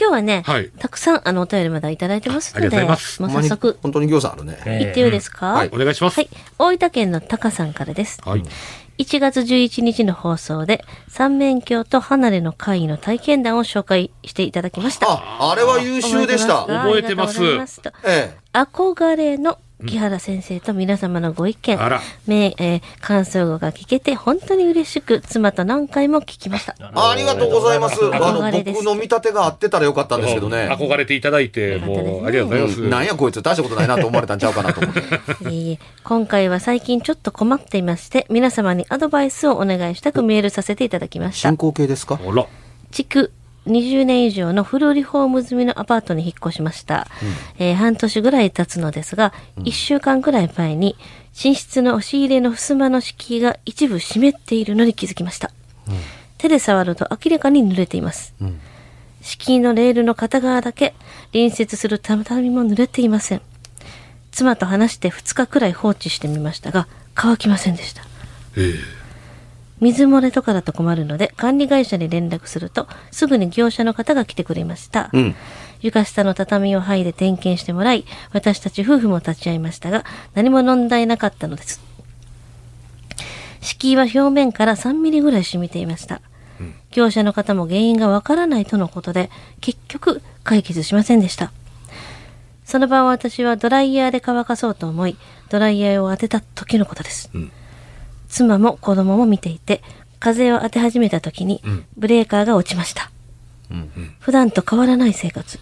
今日はね、はい。たくさんあのお便りまだいただいてますので、ありがとうございます。もう早速。本当に行さんあるね、言ってよいですか、はい。お願いします。はい。大分県のタカさんからです。はい。1月11日の放送で、三面鏡と離れの会の体験談を紹介していただきました。ああれは優秀でした。覚えてます。ます。とえ。憧れの木原先生と皆様のご意見、あら。めえー感想語が聞けて本当に嬉しく、妻と何回も聞きました。えありがとうございます。あの憧れです。僕の見立てが合ってたらよかったんですけどね。憧れていただいて、もう、ありがとうございます。うん。なんやこいつ大したことないなと思われたんちゃうかなと思って。いえいえ。今回は最近ちょっと困っていまして、皆様にアドバイスをお願いしたくメールさせていただきました。進。行形ですか？あら。築20年以上のフルリフォーム済みのアパートに引っ越しました。えー半年ぐらい経つのですが、1週間ぐらい前に、寝室の押し入れの襖の敷居が一部湿っているのに気づきました。手で触ると明らかに濡れています。敷居のレールの片側だけ、隣接する畳も濡れていません。妻と話して2日くらい放置してみましたが、乾きませんでした。え水漏れとかだと困るので管理会社に連絡するとすぐに業者の方が来てくれました、うん。床下の畳を剥いで点検してもらい私たち夫婦も立ち会いましたが何も問題なかったのです。敷居は表面から3ミリぐらい染みていました、業者の方も原因がわからないとのことで結局解決しませんでした。その晩私はドライヤーで乾かそうと思いドライヤーを当てた時のことです、妻も子供も見ていて風を当て始めた時にブレーカーが落ちました、普段と変わらない生活。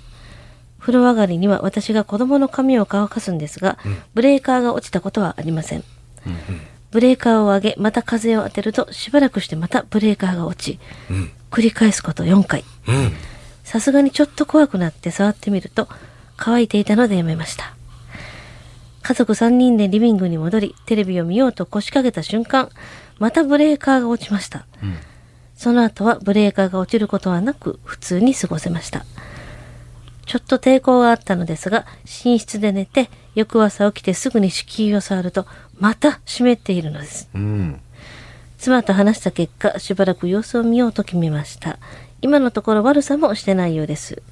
風呂上がりには私が子供の髪を乾かすんですが、ブレーカーが落ちたことはありません、ブレーカーを上げまた風を当てるとしばらくしてまたブレーカーが落ち、繰り返すこと4回。うん。さすがにちょっと怖くなって触ってみると乾いていたのでやめました家族3人でリビングに戻りテレビを見ようと腰掛けた瞬間またブレーカーが落ちました、その後はブレーカーが落ちることはなく普通に過ごせました。ちょっと抵抗があったのですが寝室で寝て翌朝起きてすぐに敷居を触るとまた湿っているのです。うん。妻と話した結果しばらく様子を見ようと決めました。今のところ悪さもしてないようです、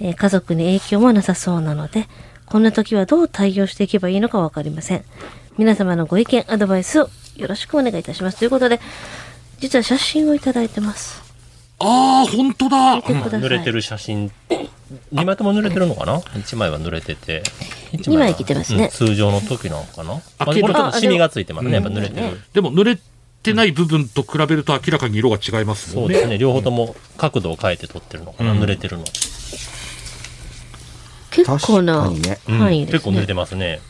えー家族に影響もなさそうなのでこんな時はどう対応していけばいいのかわかりません。皆様のご意見アドバイスをよろしくお願いいたします。ということで実は写真をいただいてます。ああ、本当だ。見てください。濡れてる写真。2枚とも濡れてるのかな？1枚は濡れてて。一二枚は着てますね。うん通常の時なのかな、まあ、これちょっとシミがついてますね。やっぱ濡れてうん。るでも濡れてない部分と比べると明らかに色が違いますもんね。そうですね。両方とも角度を変えて撮ってるのかな、うん。濡れてるの、結構な範囲ですね。結構濡れてますね。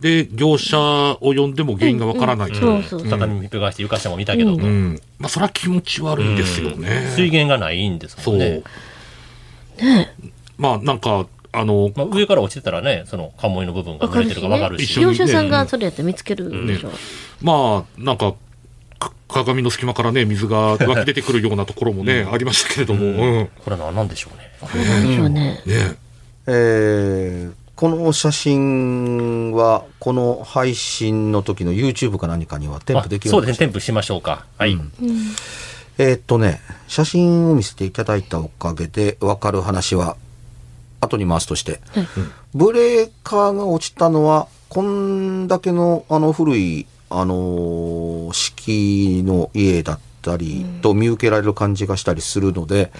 で、業者を呼んでも原因がわからない。うん。畳ひっぺがして床下も見たけど、うん。うん。まあ、それは気持ち悪いですよね。水源がないんですそうんもね。ね。まあ、なんか、あの、まあ、上から落ちてたらねその鴨居の部分が濡れてるか分かるし。一緒に業者さんがそれやって見つけるでしょ。う、まあ、なんか、か鏡の隙間からね、水が湧き出てくるようなところもね、ありましたけれども、うん。これは何なんでしょうね。これなんでしょうね、ねえーこの写真は、この配信の時の YouTube か何かには添付できるあそうですね、添付しましょうか。はい。うん。えーっとね、写真を見せていただいたおかげでわかる話は、後に回すとして、ブレーカーが落ちたのは、こんだけのあの古い、あのー式の家だったりと見受けられる感じがしたりするので、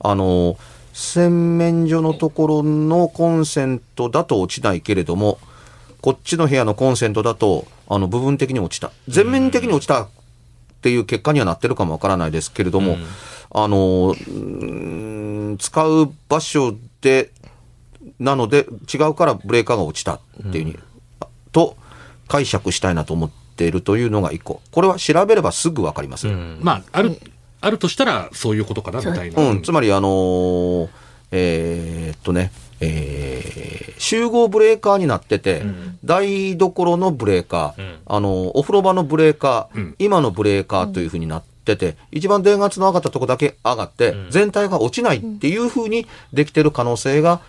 あのー洗面所のところのコンセントだと落ちないけれども、こっちの部屋のコンセントだと、あの、部分的に落ちた。全面的に落ちたっていう結果にはなってるかもわからないですけれども、あの、うーん使う場所で、なので、違うからブレーカーが落ちたっていうふうに、と解釈したいなと思っているというのが一個。これは調べればすぐわかります。うん、まあ、ある、あるとしたら、そういうことかな、みたいな。つまりあのーえーっとね、えー集合ブレーカーになってて、台所のブレーカー、あのーお風呂場のブレーカー、今のブレーカーというふうになってて、一番電圧の上がったとこだけ上がって、全体が落ちないっていうふうにできてる可能性が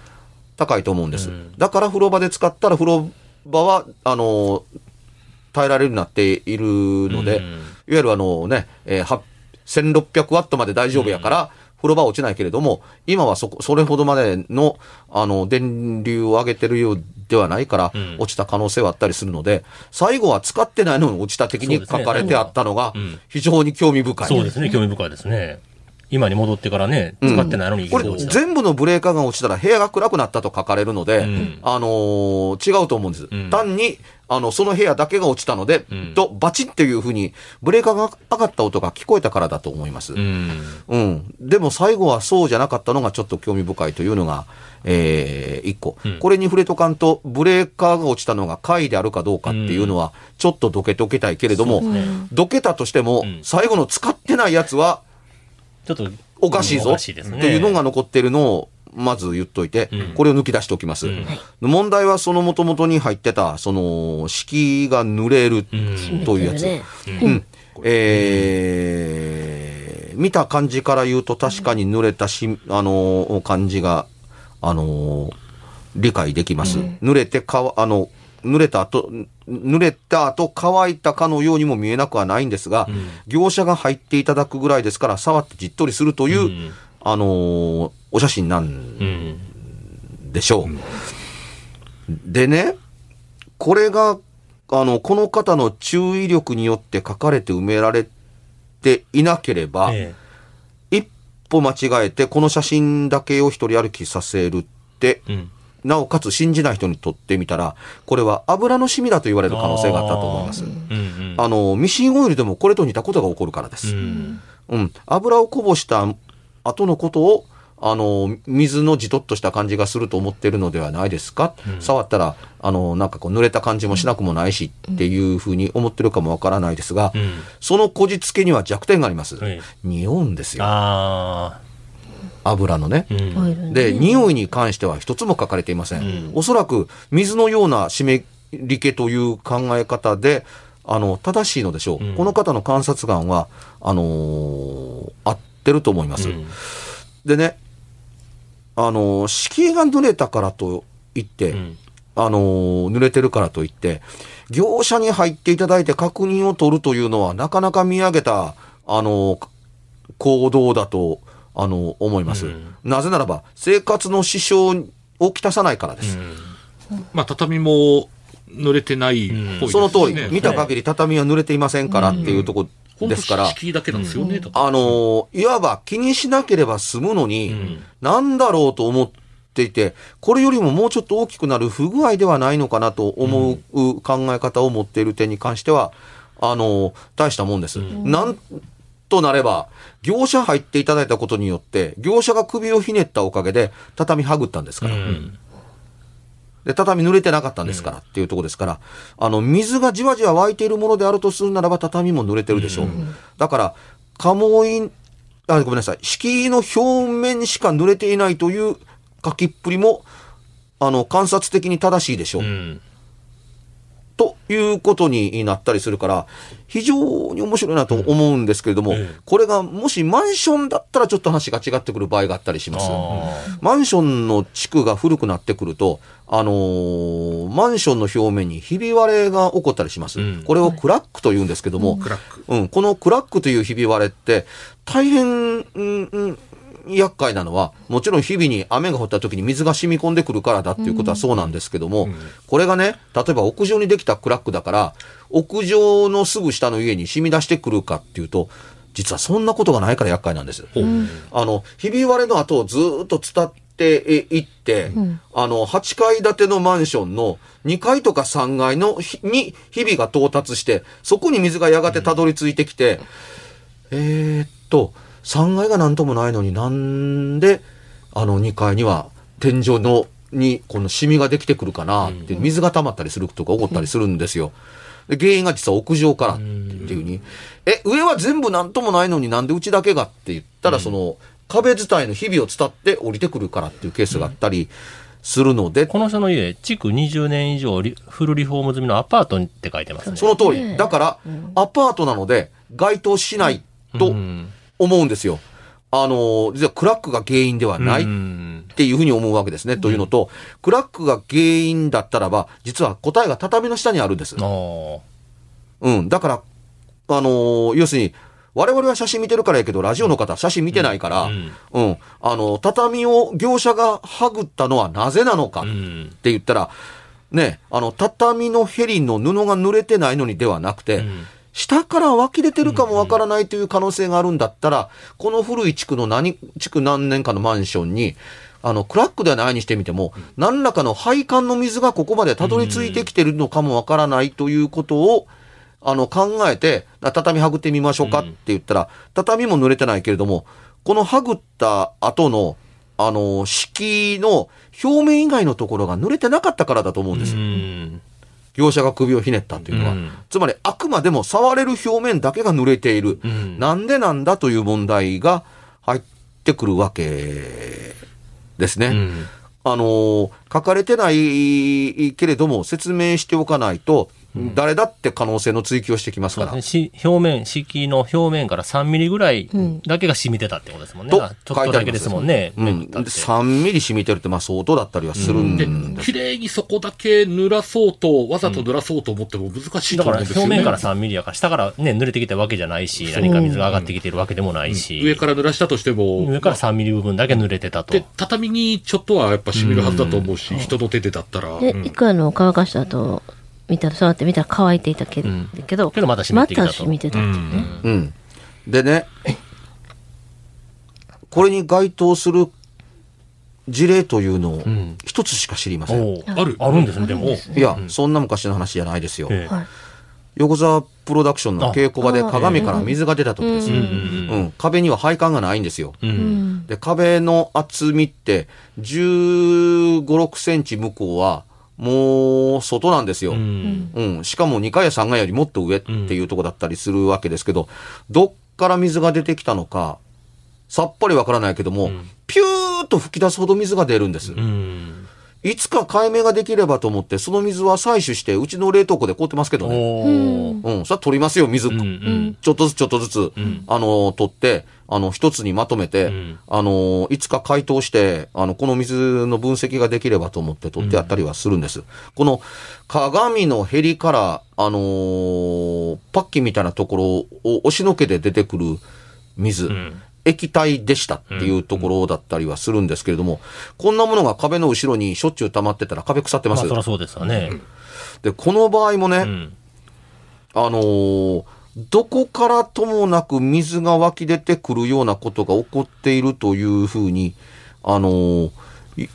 高いと思うんです。だから風呂場で使ったら風呂場は、あのー耐えられるようになっているので、いわゆるあのね、えーは1600ワットまで大丈夫やから、風呂場は落ちないけれども、今はそこ、それほどまでの、あの、電流を上げてるようではないから、落ちた可能性はあったりするので、最後は使ってないのに落ちた的に書かれてあったのが、非常に興味深い。そうですね、興味深いですね。今に戻ってからね、使ってないのに、これ、全部のブレーカーが落ちたら部屋が暗くなったと書かれるので、ん。あのー違うと思うんです。ん。単に、あの、その部屋だけが落ちたので、ん。と、バチッっていうふうに、ブレーカーが上がった音が聞こえたからだと思います。ううん。ん。でも最後はそうじゃなかったのがちょっと興味深いというのが、えー、一個、うん。これに触れとかんと、ブレーカーが落ちたのが貝であるかどうかっていうのは、ちょっとどけとけたいけれども、どけたとしても、ん。最後の使ってないやつは、ちょっと、おかしいぞ。っおかしいですね。ていうのが残ってるのを、まず言っといて、うん。これを抜き出しておきます。ん。問題はその元々に入ってた、その、敷居が濡れるうん。というやつ。ね。うん。えー見た感じから言うと確かに濡れたし、あのー感じが、あのー理解できます。濡れてかわ、あの、濡れた後、濡れた後乾いたかのようにも見えなくはないんですが、業者が入っていただくぐらいですから、触ってじっとりするという、うんあのーお写真なんうん。でしょう。でね、これが、あの、この方の注意力によって書かれて埋められていなければ、え一歩間違えてこの写真だけを一人歩きさせるって、えうん。なおかつ信じない人にとってみたら、これは油の染みだと言われる可能性があったと思います。うんうん。あの、ミシンオイルでもこれと似たことが起こるからです。うん。うん、油をこぼした後のことを、あの、水のじとっとした感じがすると思ってるのではないですか、触ったら、あの、なんかこう濡れた感じもしなくもないしっていうふうに思ってるかもわからないですが、うん。そのこじつけには弱点があります。はい匂うんですよ。あ油のね。あ。うん。で、匂いに関しては一つも書かれていません。うんおそらく水のような湿り気という考え方で、あの、正しいのでしょう。うんこの方の観察眼は、あのー合ってると思います。うんでね、あのー敷居が濡れたからといって、うんあのー濡れてるからといって、業者に入っていただいて確認を取るというのは、なかなか見上げた、あのー行動だと、あのー思います。うんなぜならば、生活の支障をきたさないからです。まあ、畳も濡れてないね。その通り、見た限り畳は濡れていませんからっていうとこ本当ですから、だけなんですよね。あのーいわば気にしなければ済むのに、んなんだろうと思っていて、これよりももうちょっと大きくなる不具合ではないのかなと思う考え方を持っている点に関しては、あのー大したもんです。なんとなれば、業者入っていただいたことによって、業者が首をひねったおかげで、畳はぐったんですから。うんで、畳濡れてなかったんですから、っていうところですから、あの、水がじわじわ湧いているものであるとするならば、畳も濡れてるでしょう。だから、鴨居、あ、ごめんなさい、敷居の表面しか濡れていないという書きっぷりも、あの、観察的に正しいでしょう。うん。とということになったりするから、非常に面白いなと思うんですけれども、ええこれがもしマンションだったらちょっと話が違ってくる場合があったりします。あマンションの地区が古くなってくると、あのーマンションの表面にひび割れが起こったりします。うんこれをクラックと言うんですけども。うん、このクラックというひび割れって、大変、うんうん厄介なのは、もちろん日々に雨が降った時に水が染み込んでくるからだっていうことはそうなんですけども、これがね、例えば屋上にできたクラックだから、屋上のすぐ下の家に染み出してくるかっていうと、実はそんなことがないから厄介なんです。あの、ひび割れの後をずーっと伝っていって、あの、8階建てのマンションの2階とか3階のひに日々が到達して、そこに水がやがてたどり着いてきて、えーっと、3階がなんともないのになんで、あの2階には天井の、にこのシミができてくるかなって、水が溜まったりするとか起こったりするんですよ。で原因が実は屋上からっていうふうに。え、上は全部なんともないのになんでうちだけがって言ったら、その壁伝いの日々を伝って降りてくるからっていうケースがあったりするので、この人の家、築20年以上リフルリフォーム済みのアパートって書いてますね。その通り。だから、アパートなので該当しないとうん思うんですよ。あの、実はクラックが原因ではないうんっていうふうに思うわけですね。というのと、クラックが原因だったらば、実は答えが畳の下にあるんです。うん。だから、あのー要するに、我々は写真見てるからやけど、ラジオの方は写真見てないから、うんうん。あの、畳を業者がはぐったのはなぜなのかっうんて言ったら、ね、あの、畳のヘリの布が濡れてないのにではなくて、ん下から湧き出てるかもわからないという可能性があるんだったら、この古い地区の何、地区何年かのマンションに、あの、クラックではないにしてみても、何らかの配管の水がここまでたどり着いてきてるのかもわからないということを、あの、考えて、あ畳はぐってみましょうかって言ったら、畳も濡れてないけれども、このはぐった後の、あの、敷居の表面以外のところが濡れてなかったからだと思うんです。うん業者が首をひねったというのは。うんつまり、あくまでも触れる表面だけが濡れている。うんなんでなんだという問題が入ってくるわけですね。うんあのー書かれてないけれども、説明しておかないと、誰だって可能性の追求をしてきますから。そうですね。し表面、敷居の表面から3ミリぐらいだけが染みてたってことですもんね。とあちょっとだけですもんね。うん、めくったって。3ミリ染みてるってまあ相当だったりはするんで綺麗にそこだけ濡らそうと、わざと濡らそうと思っても難しいとだから思うんですよね。表面から3ミリやから、下からね、濡れてきたわけじゃないし、何か水が上がってきてるわけでもないし、上から濡らしたとしても、上から3ミリ部分だけ濡れてたと。で。、畳にちょっとはやっぱ染みるはずだと思うし、人の手でだったら。で、うん。いくらの乾かした後、見たら、そうやって見たら乾いていたけど、うんけど、けどまた染みていたとまてたっていうね。うん。でね、これに該当する事例というのをん一つしか知りません。おうあるあるんですね、でも。いや、そんな昔の話じゃないですよ。ええはい。横澤プロダクションの稽古場であ鏡から水が出た時ですよ。うんうん、壁には配管がないんですよ。うんうんで、壁の厚みって15、6センチ向こうはもう外なんですよ。ううんんしかも2階や3階よりもっと上っていうとこだったりするわけですけど、どっから水が出てきたのか、さっぱりわからないけども、ピューッと吹き出すほど水が出るんです。うんいつか解明ができればと思って、その水は採取して、うちの冷凍庫で凍ってますけどね。うん、それは取りますよ、水。うんうん。ちょっとずつちょっとずつ、ん。あの、取って、あの、一つにまとめて、ん。あの、いつか解凍して、あの、この水の分析ができればと思って取ってあったりはするんです。この鏡のヘリから、あのーパッキンみたいなところを押しのけで出てくる水、ん液体でしたっていうところだったりはするんですけれども、こんなものが壁の後ろにしょっちゅう溜まってたら壁腐ってま。ますあ、そりゃそうですわね。で、この場合もね、うんあのーどこからともなく水が湧き出てくるようなことが起こっているというふうに、あのーい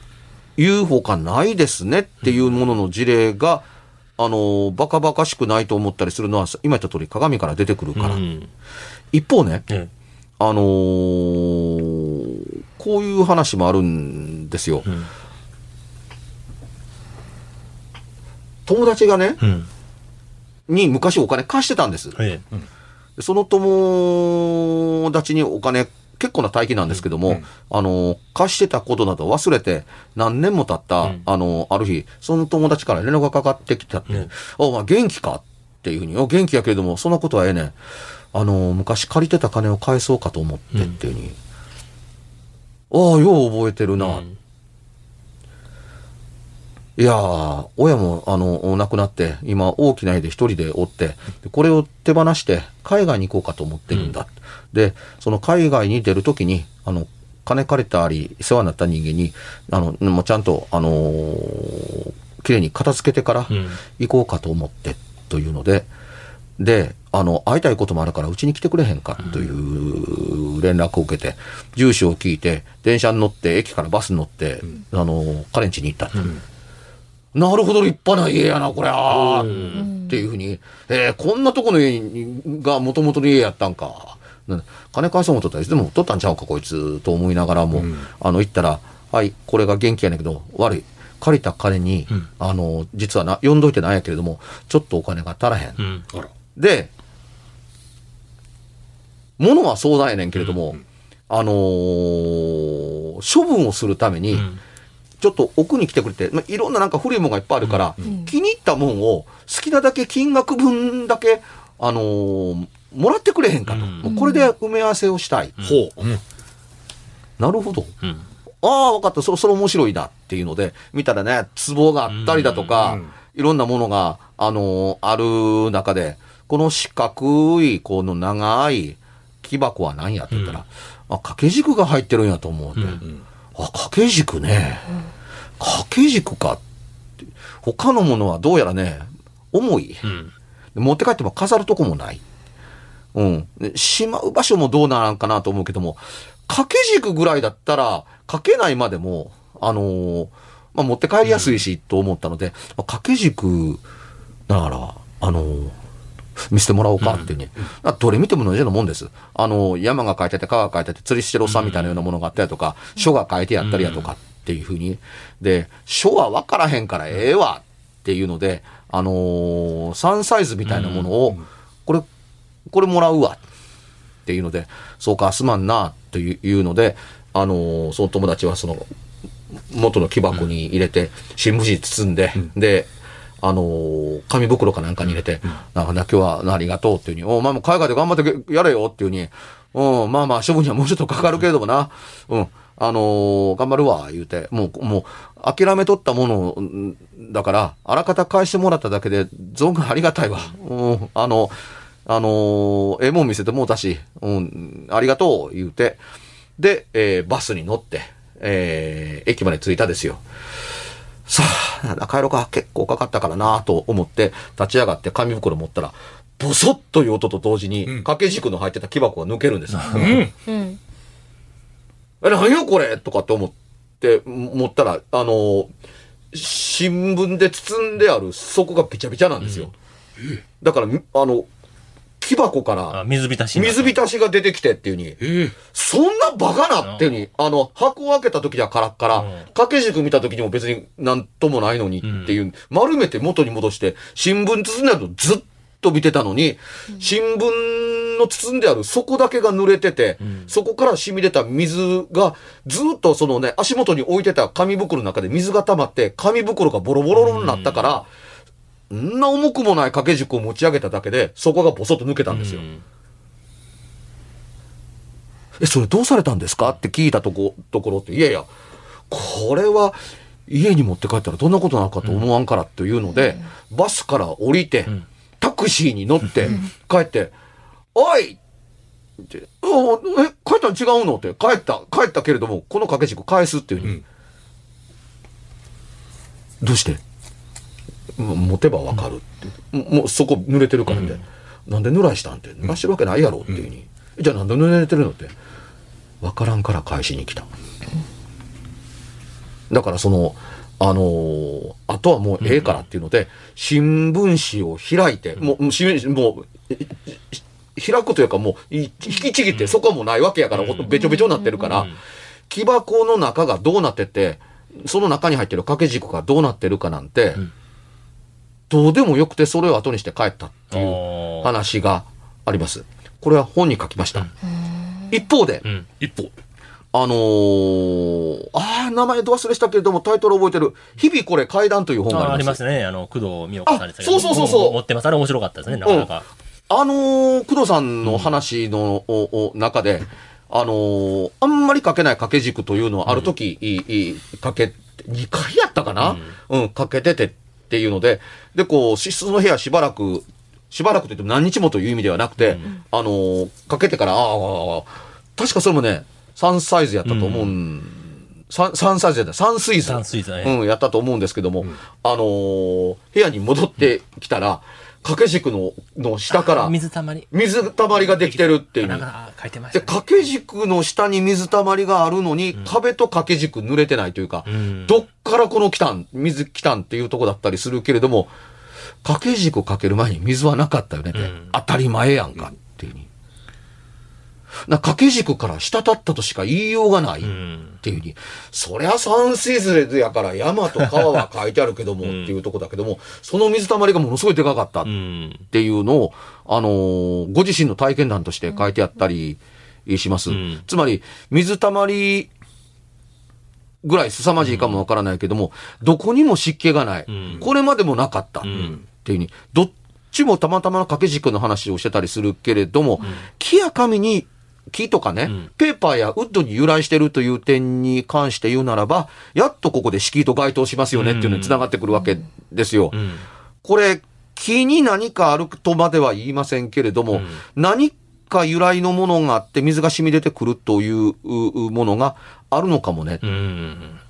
言うほかないですねっていうものの事例が、あのーバカバカしくないと思ったりするのは、今言った通り鏡から出てくるから。うん一方ね、えあのーこういう話もあるんですよ。ん。友達がね、えうん。に昔お金貸してたんです。えその友達にお金結構な大金なんですけども、あの、貸してたことなど忘れて、何年も経った、あの、ある日、その友達から連絡がかかってきたって、お前元気か？っていうふうに、お元気やけれども、そんなことはええねん。あの、昔借りてた金を返そうかと思ってっていうふうに。ああ、よう覚えてるな。いやー、親も、あの、亡くなって、今、大きな家で一人でおって、でこれを手放して、海外に行こうかと思ってるんだ。で、その海外に出るときに、あの、金借りたり、世話になった人間に、あの、もうちゃんと、あのー綺麗に片付けてからん行こうかと思って、というので、で、あの、会いたいこともあるから、うちに来てくれへんかという連絡を受けて、住所を聞いて、電車に乗って、駅からバスに乗って、あの、彼ん家に行ったって。なるほど、立派な家やな、これ、あーっていうふうに、えーこんなとこの家にが元々の家やったんか。金返そう思っとったらいつでも取ったんちゃうか、こいつ、と思いながらも、あの、行ったら、はい、これが元気やねんけど、悪い。借りた金に、あの、実はな、呼んどいてないんやけれども、ちょっとお金が足らへん。うん。あら。で、物は相談やねんけれども、あのー処分をするために、んちょっと奥に来てくれて、まあ、いろんななんか古いものがいっぱいあるから、気に入ったもんを好きなだけ金額分だけ、あのーもらってくれへんかと。うんもうこれで埋め合わせをしたい。ほう。うんなるほど。うん。ああ、分かった。そろそろ面白いなっていうので、見たらね、壺があったりだとか、うんいろんなものが、あのーある中で、この四角い、この長い木箱は何やって言ったら、あ、掛け軸が入ってるんやと思うて、うんあ、掛け軸ね。掛け軸かって。他のものはどうやらね、重い。うん。持って帰っても飾るとこもない。うん。でしまう場所もどうなんかなと思うけども、掛け軸ぐらいだったら、かけないまでも、あのーまあ、持って帰りやすいし、と思ったので、まあ掛け軸、だから、あのー見せてもらおうかっていうね。あどれ見ても同じようなもんです。あのー山が書いてて、川が書いてて、釣りしてるおっさんみたいなようなものがあったりとか、書が書いてやったりやとかっていうふうに。で、書は分からへんからええわっていうので、あのー、3サイズみたいなものを、これ、これもらうわっていうので、そうか、すまんなというので、あのーその友達はその、元の木箱に入れて、新聞紙に包んで、で、あのー紙袋かなんかに入れて、なんかな今日はありがとうっていうふうに、お前も海外で頑張ってやれよっていうふうに、うん、まあまあ処分にはもうちょっとかかるけれどもな、うん、あのー頑張るわ、言うて、もう、もう、諦めとったものうんだから、あらかた返してもらっただけで、存分ありがたいわ。うん、あの、あのーええもん見せてもうたし、うん、ありがとう、言うて、で、えーバスに乗って、えー駅まで着いたですよ。さあ、なんだ帰ろうか。結構かかったからなと思って、立ち上がって紙袋持ったら、ボソッという音と同時に、掛け軸の入ってた木箱が抜けるんですよ。うん。え、何よこれとかって思って、持ったら、あのー新聞で包んである底がびちゃびちゃなんですよ。だから、みあの、木箱かあ、水浸し水浸しが出てきてっていうに、ええ。そんなバカなっていうに、あの、箱を開けた時にはカラッカラ。うん、掛け軸見た時にも別になんともないのにっていう、丸めて元に戻して、新聞包んであるのずっと見てたのに、新聞の包んである底だけが濡れてて、そこから染み出た水がずっとそのね、足元に置いてた紙袋の中で水が溜まって、紙袋がボロボロになったから、んな重くもない掛け軸を持ち上げただけで、そこがボソッと抜けたんですよ。うん。え、それどうされたんですか？って聞いたとこ、ところって、いやいや、これは家に持って帰ったらどんなことなのかと思わんからというので、バスから降りて、タクシーに乗って、帰って、おい！って、おえ、帰ったん違うの？って、帰った、帰ったけれども、この掛け軸返すっていうふうに、どうして？も持てばわかるって。ももうそこ濡れてるからって。なんで濡らしたんって。濡らしてるわけないやろっていうふうに。じゃあなんで濡れてるのって。わからんから返しに来た。だからその、あのーあとはもうええからっていうので、新聞紙を開いて、もう、新聞紙、もう、開くというかもう、い引きちぎって、そこはもうないわけやから、べちょべちょになってるから、木箱の中がどうなってて、その中に入ってる掛け軸がどうなってるかなんて、どうでもよくてそれを後にして帰ったっていう話があります。これは本に書きました。一方で、うん。一歩。あのー、ああ、名前ど忘れしたけれども、タイトル覚えてる。日々これ怪談という本がああありま。りますすね。あの、工藤美代子さんですそうそうそうそう持ってます。あれ面白かったですね、なかなか。あのー、工藤さんの話の、おお中で、あのー、あんまり書けない掛け軸というのは、ある時、いいいいかけ、2回やったかな？うん、かけててっていうので、で、こう、寝室の部屋しばらく、しばらくといっても何日もという意味ではなくて、あのー、かけてから、ああ、確かそれもね、3サイズやったと思うん、三三サイズやった、3スイズ。三スイズねうん、やったと思うんですけども、あのー部屋に戻ってきたら、掛け軸の、の下から、水たまり。水たまりができてるっていう。なんか書いてましで、たね。掛け軸の下に水たまりがあるのに、壁と掛け軸濡れてないというか、んどっからこの来たん、水来たんっていうとこだったりするけれども、掛け軸かける前に水はなかったよねって、ん当たり前やんか。な掛け軸から滴ったとしか言いようがない。うん。っていうふうに、そりゃ三水ズレやから山と川は書いてあるけどもっていうとこだけども、その水たまりがものすごいでかかったっうん。ていうのを、あのーご自身の体験談として書いてあったりします。んつまり、水たまりぐらい凄まじいかもわからないけども、どこにも湿気がない。んこれまでもなかった。っんていうふうに、どっちもたまたまの掛け軸の話をしてたりするけれども、木や紙に、木とかね、んペーパーやウッドに由来してるという点に関して言うならば、やっとここで敷居と該当しますよねっていうのに繋がってくるわけですよ。うん。これ、木に何かあるとまでは言いませんけれども、何か由来のものがあって水が染み出てくるといううものがあるのかもね。うん。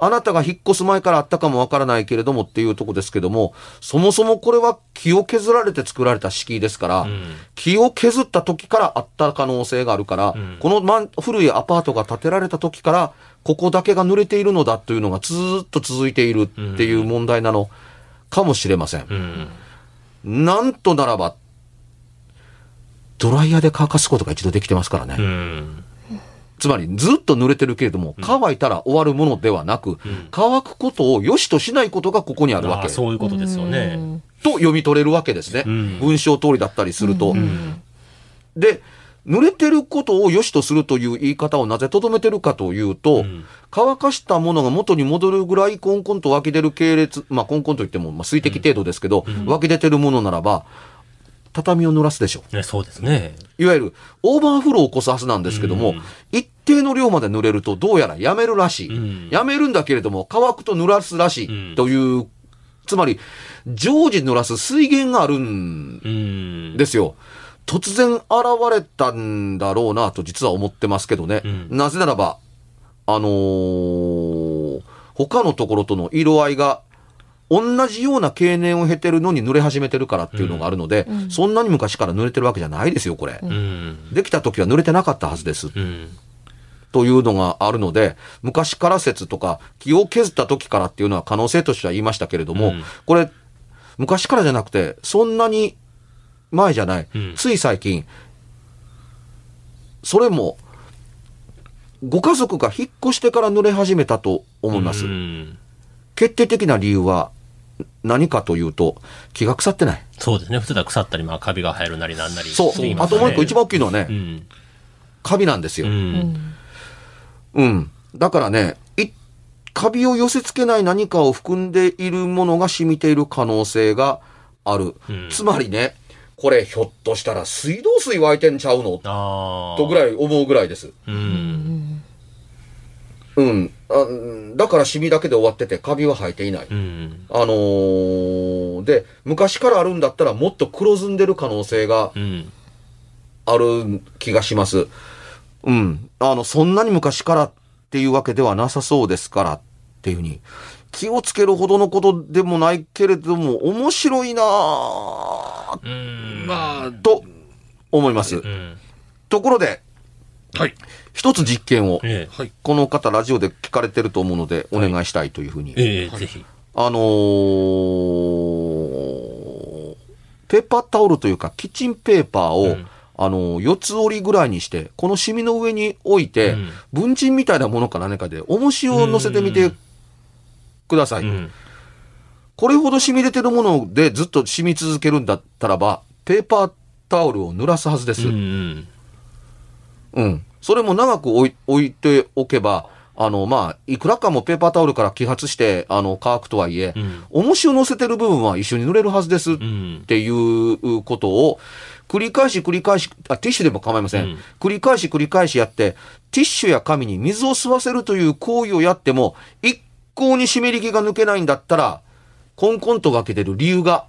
あなたが引っ越す前からあったかもわからないけれどもっていうとこですけども、そもそもこれは木を削られて作られた敷居ですから、ん木を削った時からあった可能性があるから、このまん古いアパートが建てられた時から、ここだけが濡れているのだというのがずーっと続いているっていう問題なのかもしれません。うん。なんとならば、ドライヤーで乾かすことが一度できてますからね。うん。つまり、ずっと濡れてるけれども、乾いたら終わるものではなく、乾くことを良しとしないことがここにあるわけ。ああ、そういうことですよね。と読み取れるわけですね。ん文章通りだったりすると。で、濡れてることを良しとするという言い方をなぜとどめてるかというと、乾かしたものが元に戻るぐらいコンコンと湧き出る系列、まあコンコンといっても、まあ、水滴程度ですけど、湧き出てるものならば、畳を濡らすでしょう。ね、そうですね。いわゆるオーバーフローを起こすはずなんですけども、一定の量まで濡れるとどうやらやめるらしい。んやめるんだけれども乾くと濡らすらしい、うんという、つまり常時濡らす水源があるんうん。ですよ。突然現れたんだろうなと実は思ってますけどね。んなぜならば、あのー他のところとの色合いが同じような経年を経てるのに濡れ始めてるからっていうのがあるので、そんなに昔から濡れてるわけじゃないですよ、これ。うん。できた時は濡れてなかったはずです。うん。というのがあるので、昔から説とか、気を削った時からっていうのは可能性としては言いましたけれども、うんこれ、昔からじゃなくて、そんなに前じゃない。うんつい最近、それも、ご家族が引っ越してから濡れ始めたと思います。うん決定的な理由は何かというと、気が腐ってない。そうですね。普通だ腐ったり、まあ、カビが生えるなりなんなり。そう。あともう一個一番大きいのはね、うん。カビなんですよ。うん。うん。だからね、い、カビを寄せ付けない何かを含んでいるものが染みている可能性がある。うんつまりね、これひょっとしたら水道水湧いてんちゃうの？とぐらい思うぐらいです。うん。うん。あうんだからシミだけで終わっててカビは生えていない。うん。あのーで、昔からあるんだったらもっと黒ずんでる可能性がうん。ある気がします。うん。あの、そんなに昔からっていうわけではなさそうですからっていうふうに。気をつけるほどのことでもないけれども、面白いなぁうん。まあ、と思います。うん。ところで、はい。一つ実験を、ええ。はい。この方ラジオで聞かれてると思うので、お願いしたいというふうに。ええ、ぜひ。あのーペーパータオルというか、キッチンペーパーを、うんあのー四つ折りぐらいにして、このシミの上に置いて、うん文鎮みたいなものか何かで、重しを乗せてみてください。うん。これほど染み出てるものでずっと染み続けるんだったらば、ペーパータオルを濡らすはずです。うん。うん。それも長く置い置いておけば、あの、まあ、いくらかもペーパータオルから揮発して、あの、乾くとはいえ、うん重しを乗せてる部分は一緒に濡れるはずですっうん。ていうことを、繰り返し繰り返し、あ、ティッシュでも構いません。うん繰り返し繰り返しやって、ティッシュや紙に水を吸わせるという行為をやっても、一向に湿り気が抜けないんだったら、コンコンとがけてる理由が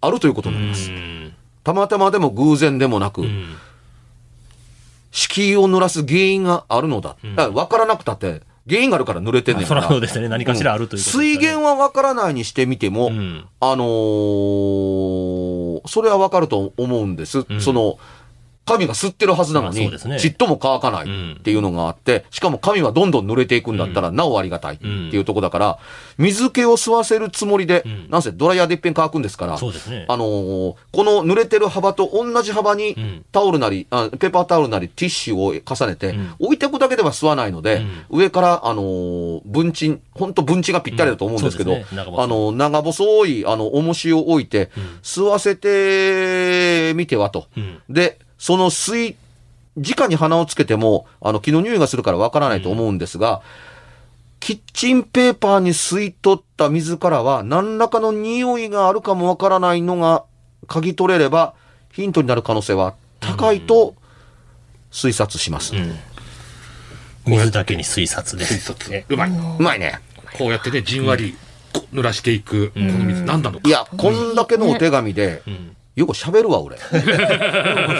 あるということになります。うんたまたまでも偶然でもなく、うん敷居を濡らす原因があるのだ。んだから分からなくたって、原因があるから濡れてんねんそから。らそうですね。何かしらあるということです水源は分からないにしてみても、うんあのーそれは分かると思うんです。んその、紙が吸ってるはずなのに、まあそうですね。ちっとも乾かないっていうのがあって、しかも紙はどんどん濡れていくんだったら、なおありがたいっていうとこだから、水気を吸わせるつもりで、ん。なんせドライヤーで一遍乾くんですから。あのーこの濡れてる幅と同じ幅にん。タオルなり、あペーパータオルなりティッシュを重ねて、ん。置いておくだけでは吸わないので、上から、あのー分賃、本当分賃がぴったりだと思うんですけど、あのー長細い、あの、重しを置いて、吸わせてみてはと。うん。で、その吸い、直に鼻をつけても、あの、気の匂いがするからわからないと思うんですが、キッチンペーパーに吸い取った水からは何らかの匂いがあるかもわからないのが嗅ぎ取れればヒントになる可能性は高いと推察します。う水だけに推察で。推察。えうまい。まいね。こうやってね、じんわりこう濡らしていく、この水、何なのか。いや、こんだけのお手紙で、んよく喋るわ、俺。不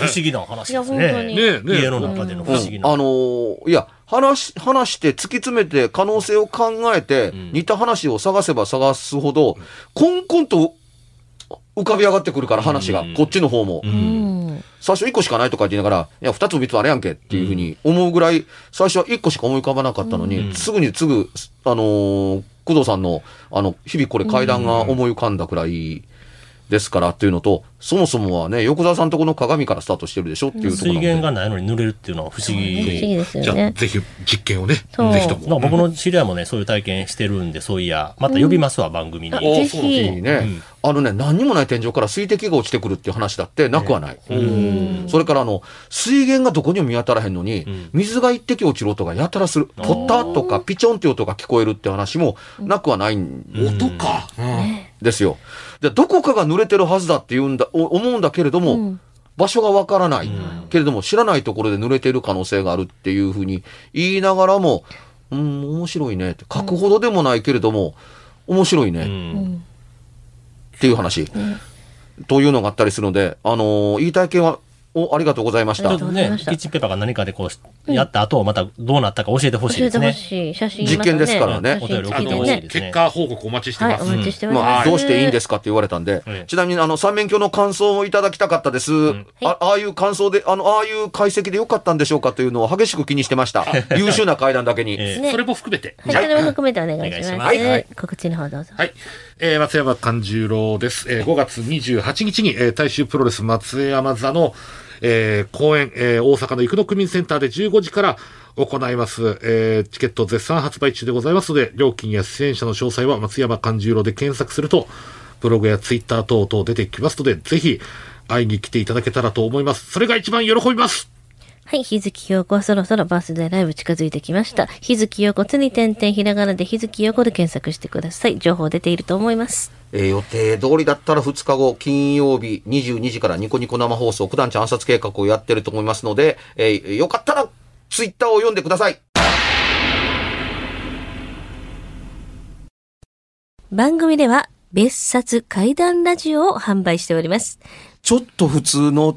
思議な話いや、です。ね。ねえ、ねえ。家の中での不思議な。あのーいや、話し、話して突き詰めて可能性を考えて、似た話を探せば探すほど、コンコンと浮かび上がってくるから話が、こっちの方も。うん。最初1個しかないとか言いながら、いや、2つも3つもあれやんけっていうふうに思うぐらい、最初は1個しか思い浮かばなかったのに、すぐにすぐ、あのー工藤さんの、あの、日々これ階段が思い浮かんだくらいですからっていうのと、そもそもはね、横澤さんとこの鏡からスタートしてるでしょっていうところ水なんで源がないのに濡れるっていうのは不思不思議議。ですよじゃあ、ね。ぜひ実験をね、ぜひとも。僕の知り合いもね、そういう体験してるんで、そういや、また呼びますわ、番組に。あ。ね、あのね、何にもない天井から水滴が落ちてくるっていう話だってなくはない。それからあの、水源がどこにも見当たらへんのに、水が一滴落ちる音がやたらする。ポッタとかピチョンって音が聞こえるって話もなくはないん音か。うんですよ。で、どこかが濡れてるはずだって言うんだ、お思うんだけれども、うん場所がわからない。けれども、知らないところで濡れてる可能性があるっていうふうに言いながらも、うん、面白いねって。書くほどでもないけれども、面白いね。うんっていう話、というのがあったりするので、あのーいい体験は、お、ありがとうございましたありがと。うございねキッチンペーパーが何かでこう、やった後、またどうなったか教えてほしい教えてほですね。しい。写真実験ですからねお便り送ってほしい結果報告お待ちしてます。待ちしてます。どうしていいんですかって言われたんで、ええちなみにあの三面鏡の感想をいただきたかったです、あ。ああいう感想で、あの、ああいう解析でよかったんでしょうかというのを激しく気にしてました。優秀な階段だけに。それも含めて。はい、それも含めてお願いします。告知の方どうぞ。はい。えー松山勘十郎です。えー5月28日に、えー大衆プロレス松山座の、えー公演、えー大阪の生野区民センターで15時から行います。えーチケット絶賛発売中でございますので、料金や出演者の詳細は松山勘十郎で検索すると、ブログやツイッター等々出てきますので、ぜひ会いに来ていただけたらと思います。それが一番喜びますはい、日月陽子はそろそろバースデーライブ近づいてきました。日月陽子つに点々ひらがなで日月陽子で検索してください。情報出ていると思います。えー予定通りだったら2日後、金曜日22時からニコニコ生放送、九段ちゃん暗殺計画をやってると思いますので、えーよかったらツイッターを読んでください。番組では別冊怪談ラジオを販売しております。ちょっと普通の